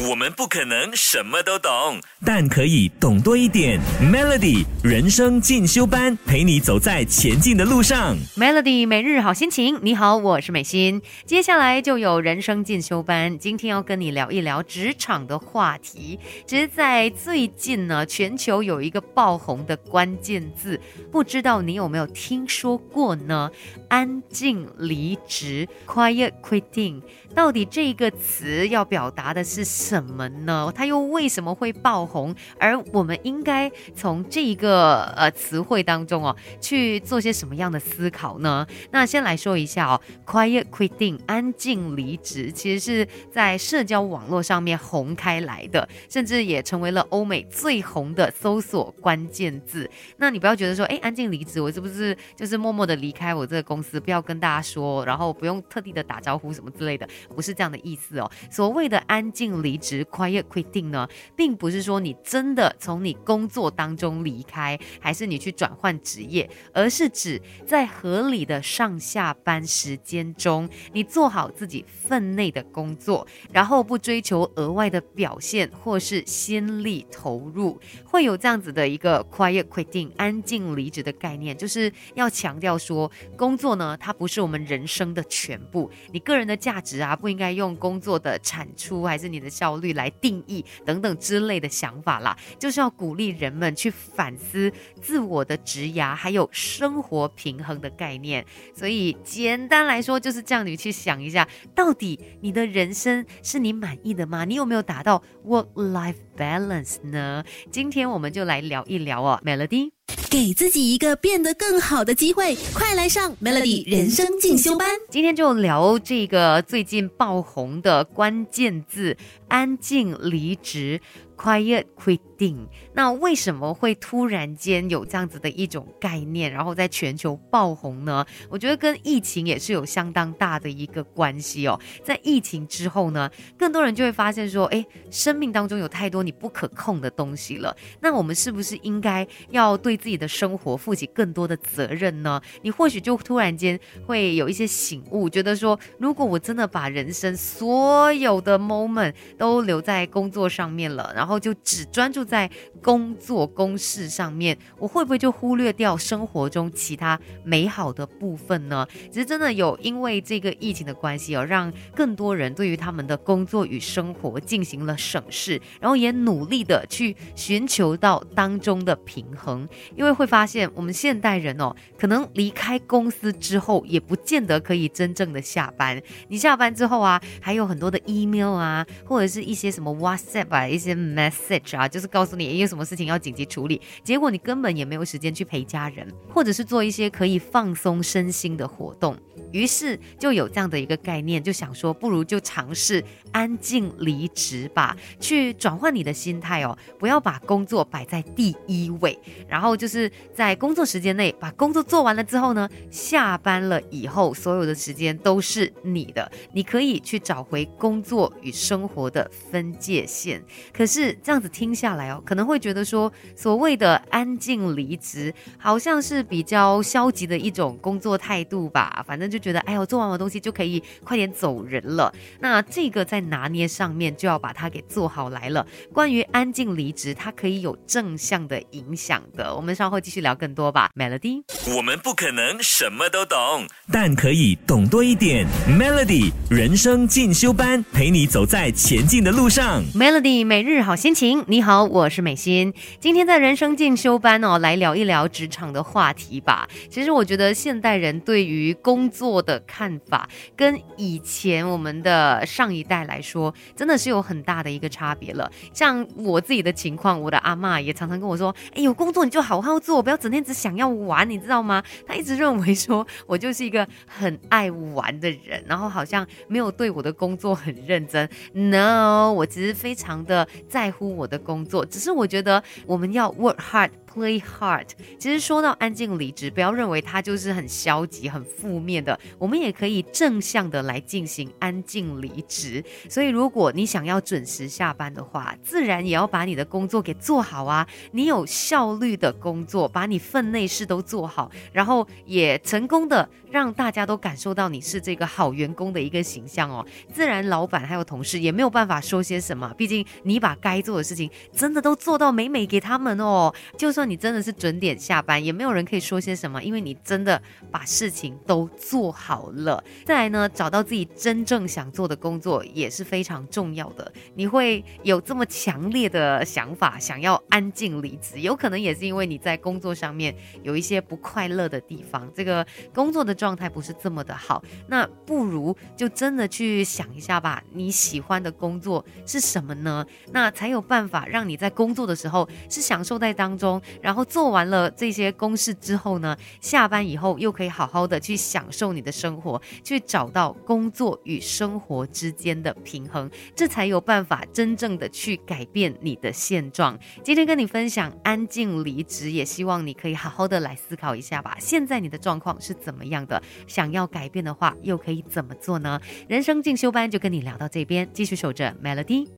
我们不可能什么都懂，但可以懂多一点。Melody 人生进修班，陪你走在前进的路上。Melody 每日好心情，你好，我是美心。接下来就有人生进修班，今天要跟你聊一聊职场的话题。其实，在最近呢，全球有一个爆红的关键字，不知道你有没有听说过呢？安静离职 （Quiet Quitting）。到底这个词要表达的是什么呢？它又为什么会爆红？而我们应该从这一个呃词汇当中哦，去做些什么样的思考呢？那先来说一下哦，quiet quitting 安静离职，其实是在社交网络上面红开来的，甚至也成为了欧美最红的搜索关键字。那你不要觉得说，哎，安静离职，我是不是就是默默的离开我这个公司，不要跟大家说，然后不用特地的打招呼什么之类的？不是这样的意思哦。所谓的安静离离职 （quiet quitting） 呢，并不是说你真的从你工作当中离开，还是你去转换职业，而是指在合理的上下班时间中，你做好自己分内的工作，然后不追求额外的表现或是心力投入，会有这样子的一个 quiet quitting 安静离职的概念，就是要强调说，工作呢，它不是我们人生的全部，你个人的价值啊。不应该用工作的产出还是你的效率来定义等等之类的想法啦，就是要鼓励人们去反思自我的职涯还有生活平衡的概念。所以简单来说就是这样，你去想一下，到底你的人生是你满意的吗？你有没有达到 work life balance 呢？今天我们就来聊一聊哦，Melody。给自己一个变得更好的机会，快来上 Melody 人生进修班。今天就聊这个最近爆红的关键字“安静离职 ”（Quiet Quitting）。那为什么会突然间有这样子的一种概念，然后在全球爆红呢？我觉得跟疫情也是有相当大的一个关系哦。在疫情之后呢，更多人就会发现说，哎，生命当中有太多你不可控的东西了。那我们是不是应该要对自己的生活负起更多的责任呢？你或许就突然间会有一些醒悟，觉得说，如果我真的把人生所有的 moment 都留在工作上面了，然后然后就只专注在工作公事上面，我会不会就忽略掉生活中其他美好的部分呢？其实真的有因为这个疫情的关系哦，让更多人对于他们的工作与生活进行了审视，然后也努力的去寻求到当中的平衡。因为会发现，我们现代人哦，可能离开公司之后，也不见得可以真正的下班。你下班之后啊，还有很多的 email 啊，或者是一些什么 WhatsApp 啊，一些 message 啊，就是告诉你有什么事情要紧急处理。结果你根本也没有时间去陪家人，或者是做一些可以放松身心的活动。于是就有这样的一个概念，就想说，不如就尝试安静离职吧，去转换你的心态哦，不要把工作摆在第一位，然后就是在工作时间内把工作做完了之后呢，下班了以后，所有的时间都是你的，你可以去找回工作与生活的分界线。可是这样子听下来哦，可能会觉得说，所谓的安静离职，好像是比较消极的一种工作态度吧，反正就。觉得哎，我做完我东西就可以快点走人了。那这个在拿捏上面就要把它给做好来了。关于安静离职，它可以有正向的影响的。我们稍后继续聊更多吧。Melody，我们不可能什么都懂，但可以懂多一点。Melody 人生进修班，陪你走在前进的路上。Melody 每日好心情，你好，我是美心。今天在人生进修班哦，来聊一聊职场的话题吧。其实我觉得现代人对于工作我的看法，跟以前我们的上一代来说，真的是有很大的一个差别了。像我自己的情况，我的阿嬷也常常跟我说：“哎，有工作你就好好做，不要整天只想要玩，你知道吗？”她一直认为说我就是一个很爱玩的人，然后好像没有对我的工作很认真。No，我其实非常的在乎我的工作，只是我觉得我们要 work hard。Play hard。其实说到安静离职，不要认为它就是很消极、很负面的，我们也可以正向的来进行安静离职。所以，如果你想要准时下班的话，自然也要把你的工作给做好啊。你有效率的工作，把你分内事都做好，然后也成功的让大家都感受到你是这个好员工的一个形象哦。自然，老板还有同事也没有办法说些什么，毕竟你把该做的事情真的都做到美美给他们哦。就算你真的是准点下班，也没有人可以说些什么，因为你真的把事情都做好了。再来呢，找到自己真正想做的工作也是非常重要的。你会有这么强烈的想法，想要安静离职，有可能也是因为你在工作上面有一些不快乐的地方，这个工作的状态不是这么的好。那不如就真的去想一下吧，你喜欢的工作是什么呢？那才有办法让你在工作的时候是享受在当中，然后做完了这些公事之后呢，下班以后又可以好好的去享受你的生活，去找到工作与生活之间的平衡，这才有办法真正的去改变你的现状。今天跟你分享安静离职，也希望你可以好好的来思考一下吧。现在你的状况是怎么样的？想要改变的话，又可以怎么做呢？人生进修班就跟你聊到这边，继续守着 Melody。